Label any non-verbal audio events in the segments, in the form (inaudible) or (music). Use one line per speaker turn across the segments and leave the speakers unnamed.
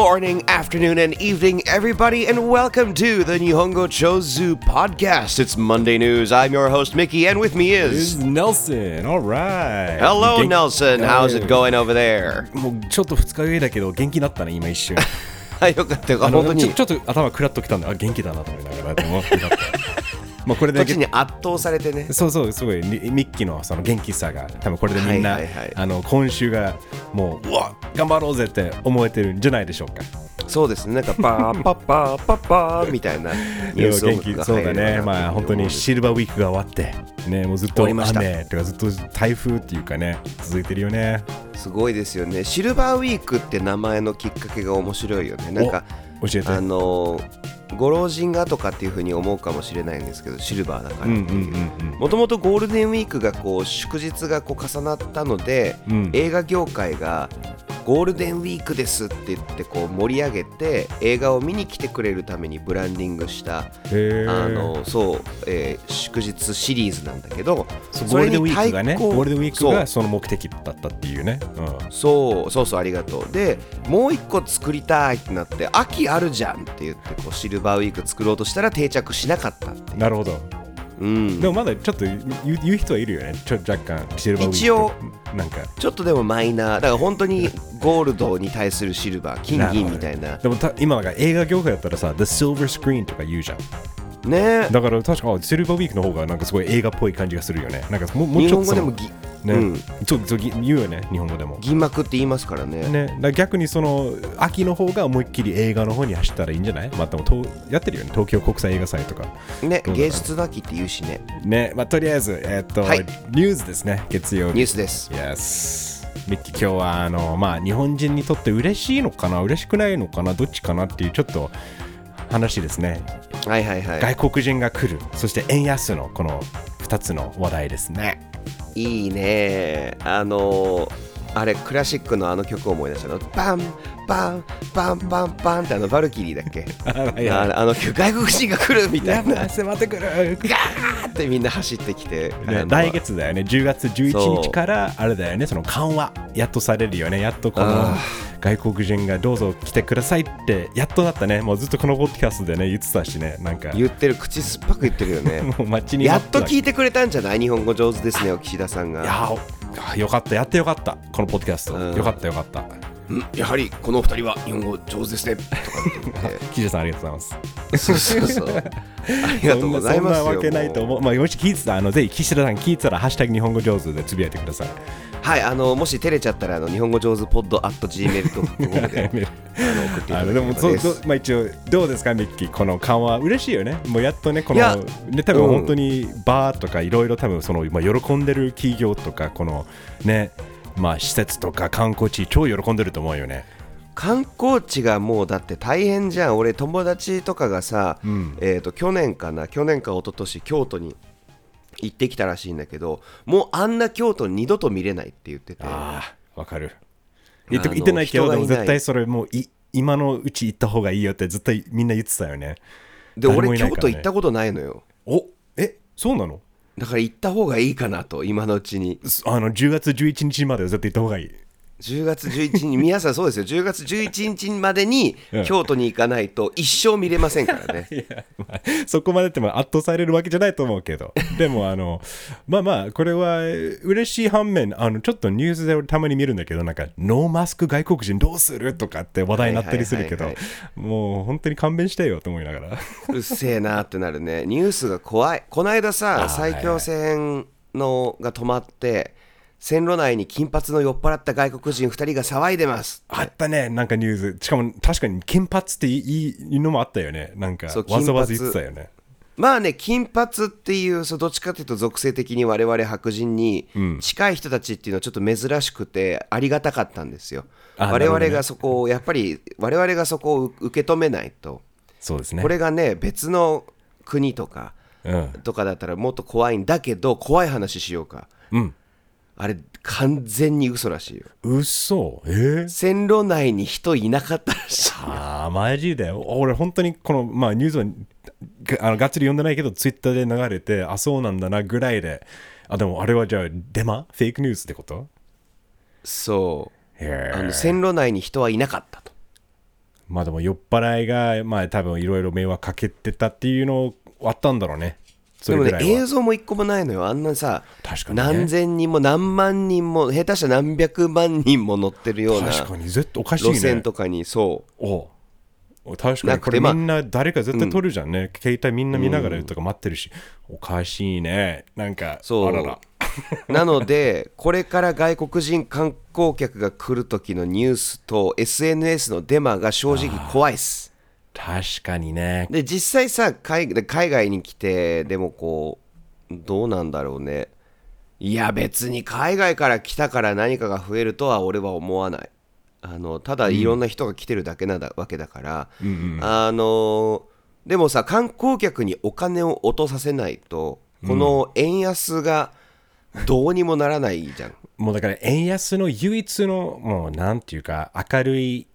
Good morning, afternoon, and evening, everybody, and welcome to the Nihongo Chozu podcast. It's Monday News. I'm your host, Mickey, and with me
This
is.
is Nelson. All right.
Hello,
元気
Nelson. How's it going over there?
もうちょっと二日酔いだけど元気になったね、今一瞬。
あ、よかったよ。
あの
本当に
ちょ。ちょっと頭クラッときたんで、あ、元気だなと思いながら、でもよかった。 (laughs) まあこれだけ
に圧倒されてね。
そうそう、すごい、ミミッキーのその元気さが、多分これでみんな、
はいはいはい
あの今週がもう、うわ頑張ろうぜって思えてるんじゃないでしょうか。
そうですね。なんか、パーパッパーパッパーみたいなニュース
元気
音楽が
そうだね。まあ本当にシルバーウィークが終わって、ね、もうずっと雨とかずっと台風っていうかね、続いてるよね。
すごいですよね。シルバーウィークって名前のきっかけが面白いよね。なんか、
お教えて。
あのご老人がとかっていうふうに思うかもしれないんですけどシルバーだから
うんうんうんうん。
もともとゴールデンウィークがこう祝日がこう重なったので、
うん
映画業界がゴールデンウィークですって言ってこう盛り上げて映画を見に来てくれるためにブランディングしたあのそう、えー祝日シリーズなんだけど
そうゴールデンウィークがね、
それに対抗
ゴールデンウィークがその目的だったっていうね。うん。
そうそうそうありがとう。でもう一個作りたいってなって秋あるじゃんって言ってこうシルバーウィーク作ろうとしたら定着しなかったっていう。
なるほど。
うん
でもまだちょっと言う人はいるよね。ちょ若干。
一応、
なんか。
ちょっとでもマイナーだから本当にゴールドに対するシルバー金銀みたいな
でもた今映画業界だったらさ、The Silver Screen とか言うじゃん。
ね
だから確か、あシルバーウィークの方がなんかすごい映画っぽい感じがするよね。なんかもうもう
日
ちょっとその
本語でもぎ、
ね、
うん、
ちょっと言うよね、日本語でも。
銀幕って言いますからね。
ね、ら逆にその秋の方が思いっきり映画の方に走ったらいいんじゃない？まあでもとやってるよね、東京国際映画祭とか。
ね芸術の秋って言うしね。
ね、まあとりあえず、えーっと、
はい。
ニュースですね、月曜日。
ニュースです。
Yes ミッキー今日はあの、まあ、日本人にとって嬉しいのかな？嬉しくないのかな？どっちかなっていうちょっと話ですね、
はいはいはい。
外国人が来る。そして円安のこの2つの話題ですね
いいね。あのあれクラシックのあの曲を思い出したの？バンバンバンバンバンってあのバルキリーだっけ？(laughs) ああの曲外国人が来るみたいな。ガ
迫ってくる、
ー (laughs) ってみんな走ってきて、あの
来月だよね。10月11日からあれだよね。その緩和。やっとされるよね。やっとこの
あ
外国人がどうぞ来てくださいってやっとなったね。もうずっとこのポッドキャストでね言ってたしね。なんか。
言ってる口酸っぱく言ってるよね。(laughs)
もう街に
やっと
い
聞いてくれたんじゃない？日本語上手ですね岸田さんが。
いやーよかった。やってよかった。このポッドキャスト、
うん。
よかったよかった。
うんやはりこの二人は日本語上手ですね。とか言って
キジさんありがとうございます。
そうそうそう。ありがとうございますよ
そんなわけないと思う。まあもし聞いてたらあのぜひ岸田さん聞いてたらハッシュタグ日本語上手でつぶやいてください。
はいあのもし照れちゃったらあの日本語上手ポッド at gmail.com で (laughs) あの
でもそうそうまあ一応どうですかミッキーこの緩和嬉しいよね。もうやっとねこのね多分
うん。
本当にバーとかいろいろ多分そのまあ喜んでる企業とかこのねまあ施設とか観光地超喜んでると思うよね。
観光地がもうだって大変じゃん。俺友達とかがさ、
ん。
えー、と去年かな去年か一昨年京都に行ってきたらしいんだけどもうあんな京都二度と見れないって言ってて。
ああわかる。言ってないけどでも絶対それもうい今のうち行った方がいいよって絶対みんな言ってたよね。
で
誰も
俺京都行ったことないのよ。
おえそうなの？
だから行った方がいいかなと今のうちに。
あの10月11日までは絶対行った方がいい。
10月11日に (laughs) 皆さんそうですよ。10月11日までに
うん。
京都に行かないと一生見れませんからね。(laughs)
いや、まあ、そこまでっても圧倒されるわけじゃないと思うけど、(laughs) でも、あの、まあまあ、これは嬉しい反面、あの、ちょっとニュースでたまに見るんだけど、なんか、ノーマスク外国人どうするとかって話題になったりするけどもう本当に勘弁してよと思いながら。
うっせえなってなるね。ニュースが怖い。この間さ埼京線のが止まって線路内に金髪の酔っ払った外国人2人が騒いでます
あったね、なんかニュース。しかも、確かに金髪っていいのもあったよね。なんか、
そう
わざわざ言ってたよね。
まあね金髪っていうそうどっちかというと属性的に我々白人に近い人たちっていうのはちょっと珍しくてありがたかったんですよ我
あなるほどね
々がそこをやっぱり我々がそこを受け止めないと
そうですね。
これがね別の国とか
うん。
とかだったらもっと怖いんだけど怖い話しようか
うん。
あれ完全に嘘らしいよ。
嘘？え？ー
線路内に人いなかったらしい
ああ、マジで。俺、本当にこの、まあ、ニュースはがあのがっつり読んでないけど、ツイッターで流れて、あ、そうなんだなぐらいで、あ、でもあれはじゃあ、デマ？フェイクニュースってこと？
そう。あの線路内に人はいなかったと。
まあでも酔っ払いがまあ多分いろいろ迷惑かけてたっていうのあったんだろうね。そ
でもね映像も一個もないのよ。あんなさ
確かにね。
何千人も何万人も下手したら何百万人も乗ってるような
確かに絶対おかしいね。
路線とかにそう。
おお確かに。これみんな誰か絶対撮るじゃんね、携帯みんな見ながらとか待ってるし、おかしいね。なんか
そう。(laughs) なのでこれから外国人観光客が来る時のニュースと SNS のデマが正直怖いっす
確かにね。
で実際さ海海外に来てでもこうどうなんだろうね。いや別に海外から来たから何かが増えるとは俺は思わない。あのただいろんな人が来てるだけなだわけだから、あのでもさ観光客にお金を落とさせないとこの円安がどうにもならないじゃん、
もうだから円安の唯一のもうなんていうか明るい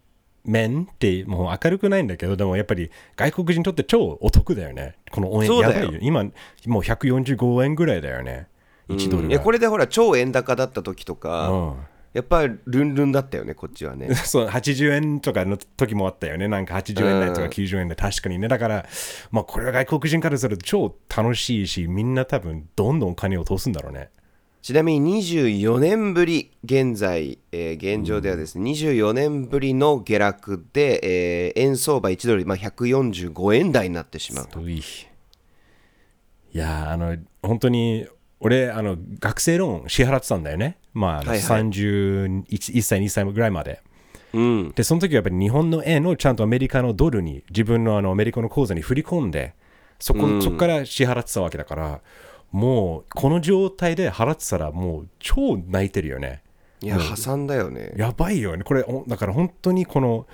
面ってもう明るくないんだけどでもやっぱり外国人にとって超お得だよね。この応援
そうだよ。
やばいよ。今もう145円ぐらいだよね1ドルが、
これでほら超円高だった時とか、
うん。
やっぱりルンルンだったよねこっちはね。(laughs)
そう80円とかの時もあったよね。なんか80円台とか90円で確かにね。だからまあこれは外国人からすると超楽しいしみんな多分どんどん金を通すんだろうね
ちなみに24年ぶり現在、えー現状ではですね、24年ぶりの下落で、えー円相場1ドル、まあ、145円台になってしまうと。
うい。いやーあの本当に俺あの学生ローン支払ってたんだよね。まあ
はいはい。
31 1歳2歳ぐらいまで。
うん。
でその時はやっぱり日本の円をちゃんとアメリカのドルに自分のあのアメリカの口座に振り込んでそこ,、そこから支払ってたわけだからもうこの状態で払ってたらもう超泣いてるよね。
いや破産だよね。
やばいよね。これおだから本当にこの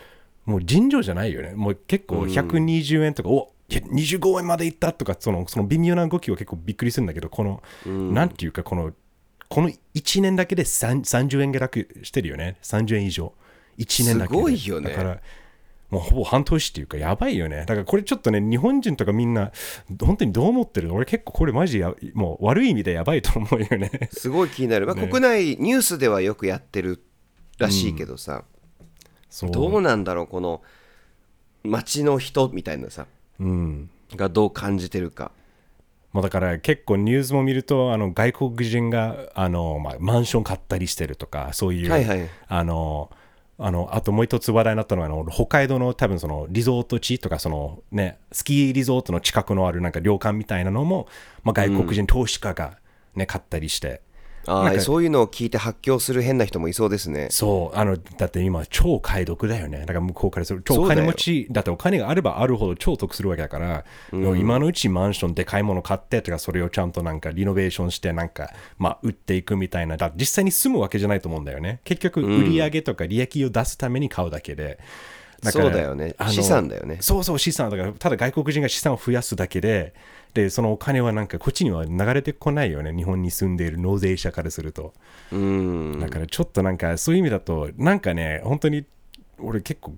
もう尋常じゃないよね。もう結構120円とか、おいや25円までいったとかそのその微妙な動きは結構びっくりするんだけどこの、なんていうかこのこの1年だけで3 30円下落してるよね。30円以上。1年だけで。す
ごいよね。
だからもうほぼ半年っていうかやばいよね。だからこれちょっとね日本人とかみんな本当にどう思ってる？の俺結構これマジやもう悪い意味でやばいと思うよね。
すごい気になる、まあ、国内ニュースではよくやってるらしいけどさ、
そう。
どうなんだろうこの街の人みたいなさ。
うん。
がどう感じてるか。
まあ、だから結構ニュースも見るとあの外国人があの、まあ、マンション買ったりしてるとかそういう、
はいはい。
あのあのあともう一つ話題になったのはあの北海道の多分そのリゾート地とかその、ね、スキーリゾートの近くのあるなんか旅館みたいなのも、まあ、外国人投資家が、ね買ったりして
ああそういうのを聞いて発狂する変な人もいそうですね。
そうあのだって今超買い得だよね。だから向こうからすると超お金持ちだってお金があればあるほど超得するわけだから、今のうちマンションで買い物買ってとかそれをちゃんとなんかリノベーションしてなんかまあ売っていくみたいなだ実際に住むわけじゃないと思うんだよね。結局売り上げとか利益を出すために買うだけで、から
そうだよね。資産だよね。
そうそう資産だからただ外国人が資産を増やすだけででそのお金はなんかこっちには流れてこないよね。日本に住んでいる納税者からすると。
うん。
だからちょっとなんかそういう意味だとなんかね本当に俺結構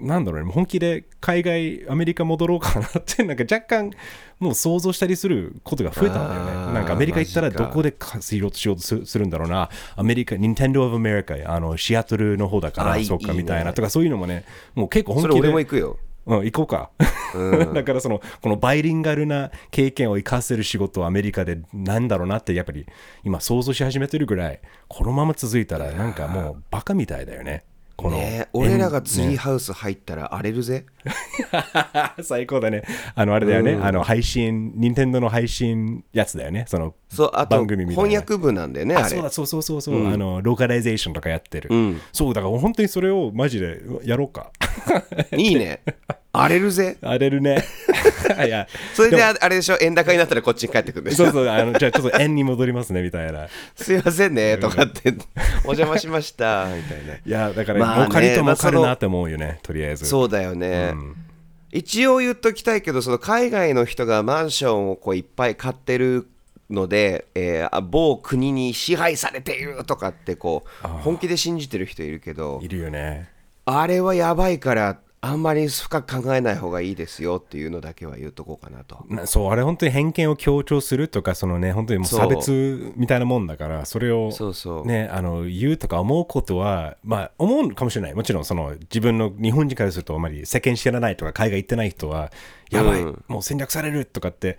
なんだろうね。本気で海外アメリカ戻ろうかなって (laughs) なんか若干もう想像したりすることが増えたんだよね。なんかアメリカ行ったらどこで稼ろうとしようとすするんだろうな。アメリカ Nintendo of America あのシアトルの方だからそうかみたいな。とかそういうのもねもう結構本気で。
俺も行くよ
うん、行こうか。(laughs) だからその、このバイリンガルな経験を生かせる仕事をアメリカでなんだろうなって、やっぱり今想像し始めてるぐらい、このまま続いたらなんかもうバカみたいだよね。この、
ねえ俺らがツリーハウス入ったら荒れるぜ、(laughs)
最高だね。あの、あれだよね。あの、配信、任天堂の配信やつだよね。その、
そうあと
番組みたいな。
翻訳部なんだよねあれ
あそうだそうそうそうそう、あのローカライゼーションとかやってる、
ん。
そうだから本当にそれをマジでやろうか。(laughs)
いいね荒れるぜ。
荒れるね。(laughs) いや。
それでああれでしょ？円高になったらこっちに帰ってくるんでしょ
そうそうあのじゃあちょっと円に戻りますねみたいな。
すいませんねとかって。(laughs) お邪魔しましたみたいな。い
やだから儲かりと儲かるなって思うよね、とりあえず。
そうだよね、一応言っときたいけどその海外の人がマンションをこういっぱい買ってるので、えーあ某国に支配されているとかってこう本気で信じてる人いるけど。
いるよね。
あれはやばいからあんまり深く考えない方がいいですよっていうのだけは言うとこうかなと。
なそうあれ本当に偏見を強調するとかそのね本当にもう差別みたいなもんだからそれを
そうそう。
ねあの言うとか思うことはまあ思うかもしれないもちろんその自分の日本人からするとあまり世間知らないとか海外行ってない人はやばい、
うん
もう戦略されるとかって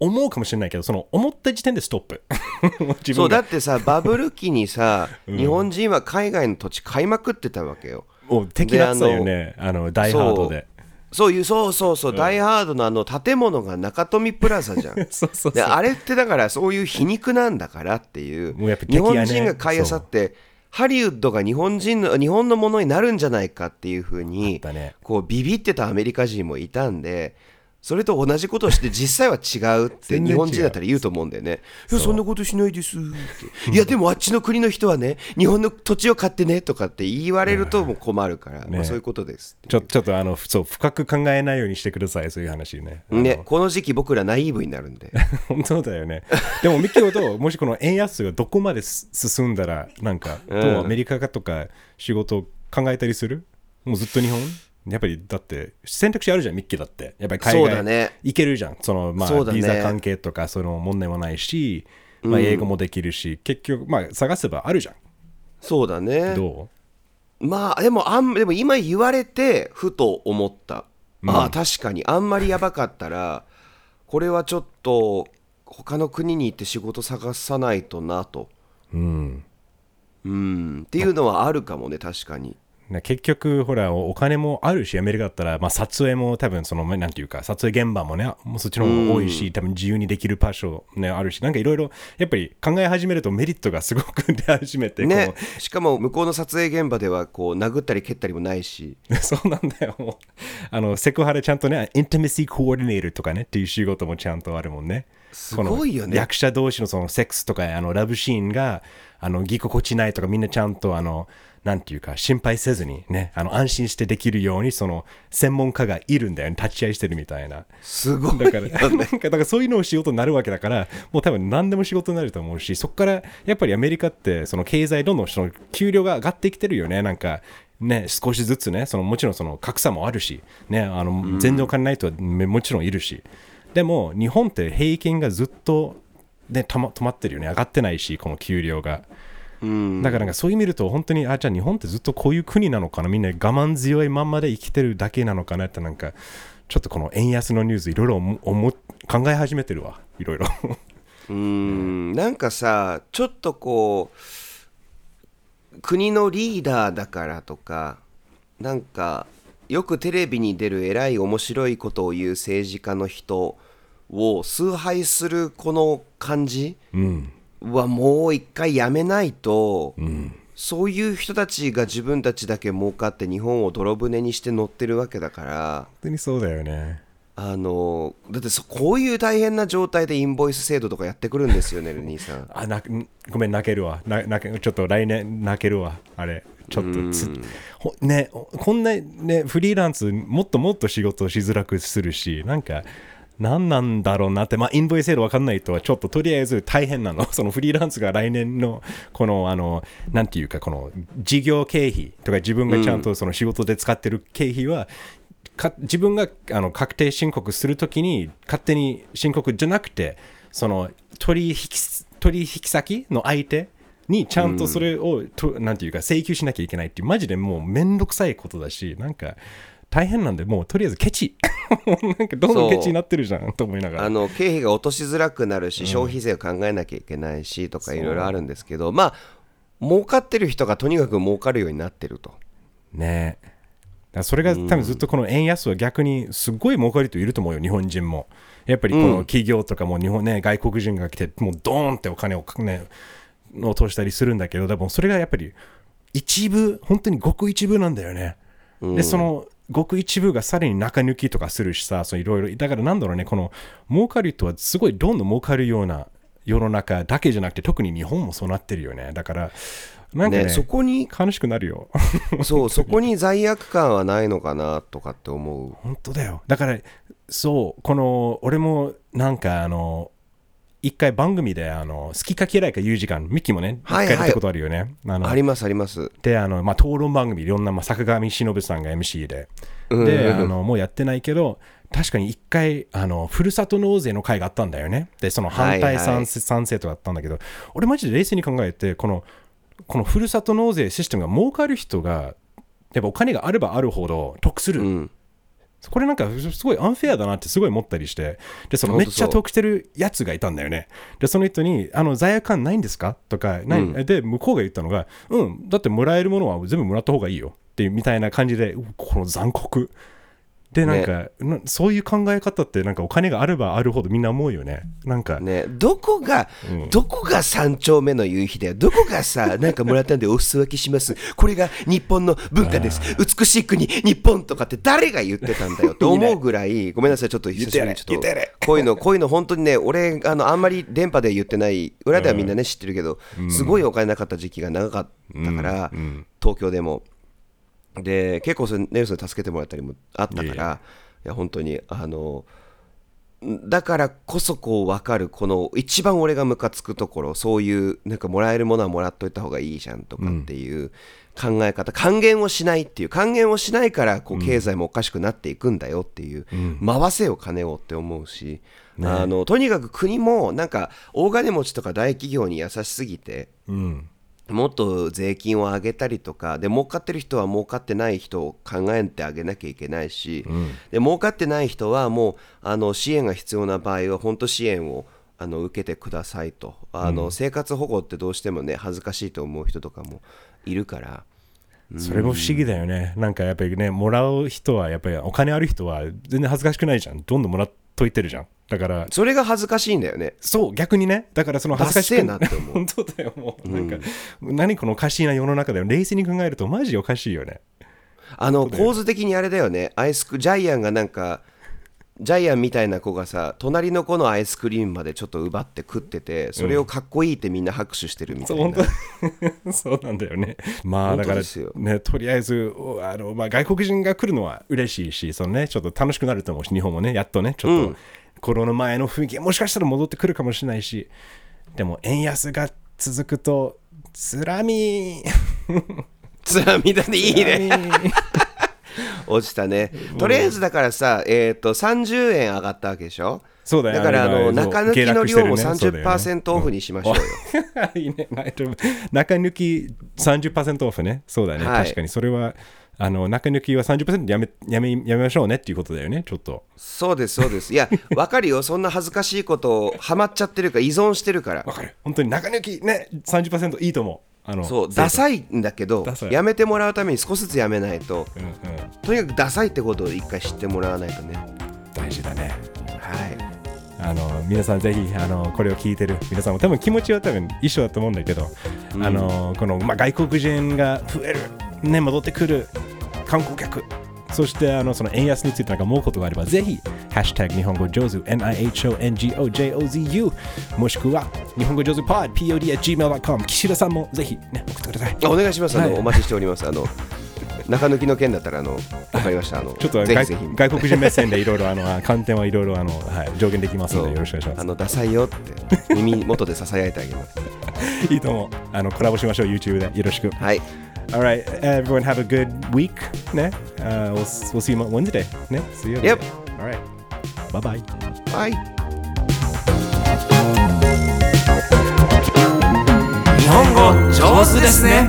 思うかもしれないけどその思った時点でストップ (laughs) 自
そうだってさバブル期にさ、(laughs) 日本人は海外の土地買いまくってたわけよ。
もう敵だったよね。あのダイハードで。
そう。いうそうそうそう、ダイハードのあの建物が中富プラザじゃん。(laughs)
そうそうそう。
であれってだからそういう皮肉なんだからっていう。
もうやっぱ敵
日本人が買いあさってハリウッドが日本人の日本のものになるんじゃないかっていうふう
あ
に
ね。
こうビビってたアメリカ人もいたんでそれと同じことをして実際は違うって日本人だったら言うと思うんだよね。いやそんなことしないですって。(laughs) いやでもあっちの国の人はね日本の土地を買ってねとかって言われるともう困るから、まあ、そういうことです。
ちょちょっとあのそう深く考えないようにしてくださいそういう話ね
ね、この時期僕らナイーブになるんで。(laughs)
本当だよね。でも、ミキオと、(laughs) もしこの円安がどこまです進んだら、なんか、どうアメリカとか仕事考えたりする？もうずっと日本？やっぱり、だって、選択肢あるじゃん、ミッキーだって。やっぱり海
そうだ
外
ね
行けるじゃん。その、まあ、
ね
ビザ関係とか、その問題もないし、まあ、英語もできるし、結局、まあ、探せばあるじゃ
そうだね
ん。。ど
まあでもあんでも今言われてふと思った、ああ確かにあんまりやばかったらこれはちょっと他の国に行って仕事探さないとなと
ううん。
うんっていうのはあるかもね確かに
ね結局、ほら、おお金もあるし、アメリカだったら、まあ、撮影も多分、その、まあなんていうか、撮影現場もね、もうそっちの方が多いし、多分自由にできる場所、ね、あるし、なんかいろいろ、やっぱり考え始めるとメリットがすごく出始めて、
ね
こ
しかも向こうの撮影現場ではこう殴ったり蹴ったりもないし
う (laughs) そうなんだよ。もうあの、セクハラちゃんとね、インティメシーコーディネーターとかね、っていう仕事もちゃんとあるもんね。
すごいよね
役者同士のそのセックスとかあのラブシーンがあのぎこちないとかみんなちゃんとあのなんていうか心配せずにねあの安心してできるようにその専門家がいるんだよね立ち会いしてるみたいな。
すごい
だから (laughs) なんかだからそういうのを仕事になるわけだからもう多分何でも仕事になると思うしそこからやっぱりアメリカってその経済どんどんその給料が上がってきてるよね。なんかね少しずつねそのもちろんその格差もあるしねあの全然お金ない人はめもちろんいるし。でも日本って平均がずっとね止ま止まってるよね。上がってないしこの給料が。
うん
だからなんかそういう意味見ると本当にあじゃあ日本ってずっとこういう国なのかなみんな我慢強いまんまで生きてるだけなのかなってなんかちょっとこの円安のニュースいろいろ考え始めてるわ (laughs) いろいろ。
うん。なんかさちょっとこう国のリーダーだからとかなんかよくテレビに出る偉い面白いことを言う政治家の人を崇拝するこの感じ？
うん
はもう一回やめないと、そういう人たちが自分たちだけ儲かって日本を泥船にして乗ってるわけだから
本当にそうだよね。
あのだってそこういう大変な状態でインボイス制度とかやってくるんですよね (laughs) ルニーさん。
あなごめん泣けるわ。な泣けちょっと来年泣けるわ。あれ。ちょっとつほねこんなねフリーランスもっともっと仕事をしづらくするしなんか何なんだろうなって、まあ、インボイス制度分かんないとはちょっととりあえず大変なの。(laughs) そのフリーランスが来年のこの、あの、なんていうか、この事業経費とか自分がちゃんとその仕事で使ってる経費は、か自分があの確定申告するときに勝手に申告じゃなくてその取引取引先の相手にちゃんとそれを、となんていうか請求しなきゃいけないっていうマジでもうめんどくさいことだしなんか大変なんでもうとりあえずケチ。(laughs) なんかどんどんケチになってるじゃんと思いながら。
あの経費が落としづらくなるし、消費税を考えなきゃいけないしとかいろいろあるんですけどまあ儲かってる人がとにかく儲かるようになってると。
ね。えそれが多分ずっとこの円安は逆にすごい儲かる人いると思うよ日本人も。やっぱりこの企業とかも日本ね外国人が来てもうドーンってお金をね落としたりするんだけどでもそれがやっぱり一部本当にごく一部なんだよね、でそのごく一部がさらに中抜きとかするしさそういろいろ。だからなんだろうねこの儲かる人はすごいどんどん儲かるような世の中だけじゃなくて特に日本もそうなってるよね。だからなんかね
ね、そこに
悲しくなるよ。(laughs)
そうそこに罪悪感はないのかなとかって思う。
本当だよ。だからそうこの俺もなんかあの一回番組であの好きか嫌いか言う時間ミッキーもね一
はいはい。
回出たことあるよね、あの
ありますあります。
であの、まあ、討論番組いろんな、まあ、坂上忍さんが MC で。
うん
であのもうやってないけど確かに一回あのふるさと納税の会があったんだよね。でその反対賛,、
はいはい。
賛成とかあったんだけど俺マジで冷静に考えてこのこのふるさと納税システムが儲かる人がやっぱお金があればあるほど得する、
うん
これなんかすごいアンフェアだなってすごい思ったりしてでそのめっちゃ得してるやつがいたんだよね。でその人にあの罪悪感ないんですか？とか、ない
うん。
で向こうが言ったのがうんだってもらえるものは全部もらった方がいいよ。っていうみたいな感じでうこの残酷でなんか、なそういう考え方ってなんかお金があればあるほどみんな思うよね。なんか、
ね、どこが、
うん。
どこが三丁目の夕日だよ。どこがさ、(laughs) なんかもらったんでお裾分けします。これが日本の文化です。美しい国、日本とかって誰が言ってたんだよと (laughs) 思うぐらい、ごめんなさい、ちょっと久しぶりにちょっと。こういうの、こういうの本当にね、俺、あの、あんまり電波で言ってない、裏ではみんなね、知ってるけど、すごいお金なかった時期が長かったから、
うん。
東京でも。で、結構それネルソンに助けてもらったりもあったから、いや、本当に、あの、だからこそこう分かるこの一番俺がムカつくところそういうなんかもらえるものはもらっといた方がいいじゃんとかっていう考え方、還元をしないっていう還元をしないからこう経済もおかしくなっていくんだよっていう、回せよ金をって思うし、あのとにかく国もなんか大金持ちとか大企業に優しすぎて
うん
もっと税金を上げたりとかで儲かってる人は儲かってない人を考えてあげなきゃいけないし、で儲かってない人はもうあの支援が必要な場合は本当支援をあの受けてくださいと。あの、生活保護ってどうしてもね恥ずかしいと思う人とかもいるから。
それも不思議だよね。なんかやっぱりね、もらう人は、やっぱりお金ある人は全然恥ずかしくないじゃん。どんどんもらっといてるじゃん。だから、
それが恥ずかしいんだよね
そう、逆にね。だからその恥ずかしく
ダッセーなって思う
本当だよ、もう。なんか、何このおかしいな世の中だよ。冷静に考えると、マジおかしいよね。
あの構図的にあれだよねアイスクジャイアンがなんかジャイアンみたいな子がさ隣の子のアイスクリームまでちょっと奪って食っててそれをかっこいいってみんな拍手してるみたいな、
本当 (laughs) そうなんだよね。まあ、だからね、とりあえず、おあのまあ、外国人が来るのは嬉しいし、そのね、ちょっと楽しくなると思うし、日本もね、やっとね、ちょっと、コロナ前の雰囲気がもしかしたら戻ってくるかもしれないし、でも、円安が続くと、つらみ。(laughs)
つらみだねいいね。
ね。(laughs)
落ちたね。とりあえずだからさえっ、と30円上がったわけでしょ？
そうだよ
だからあの中抜きの量も
下落してるね。
30%オフにしましょうよ、(laughs)
いいね。(laughs) 中抜き30%オフね。そうだね。
はい。
確かに。それは、あの中抜きは30%やめやめやめましょうねっていうことだよね、ちょっと。
そうですそうです。いやわかるよ。そんな恥ずかしいことをハマっちゃってるから依存してるから。
わかる。本当に中抜きね、30%いいと思う。あの
そうダサいんだけど
ダサい。
やめてもらうために少しずつやめないと。
うんうん、
とにかくダサいってことを一回知ってもらわないとね。
大事だね。
はい。
あの皆さんぜひあのこれを聞いてる。皆さんも多分気持ちは多分一緒だと思うんだけど、あのこの、まあ、外国人が増える、ね、戻ってくる観光客そしてあのその円安についてなんか思うことがあればぜひ「ハッシュタグ日本語上手 NIHONGOJOZU」もしくは日本語上手 pod pod at gmail.com 岸田さんもぜひ、ね、送ってください。
あお願いします。あの、
はい
お待ちしております。あの中抜きの件だったらあのわかりました。あの
ちょっと外国人目線でいろいろあの観点はいろいろあの、はい、上限できますのでよろしくお願いします。
あのダサいよって耳元でささやいてあげます
いいと思うあのコラボしましょう YouTube でよろしく
はい
Alright, everyone have a good week. ね、uh, we'll, we'll see you on Wednesday. ね、see you.
Yep.
Alright. Bye bye.
はい
日本語上手ですね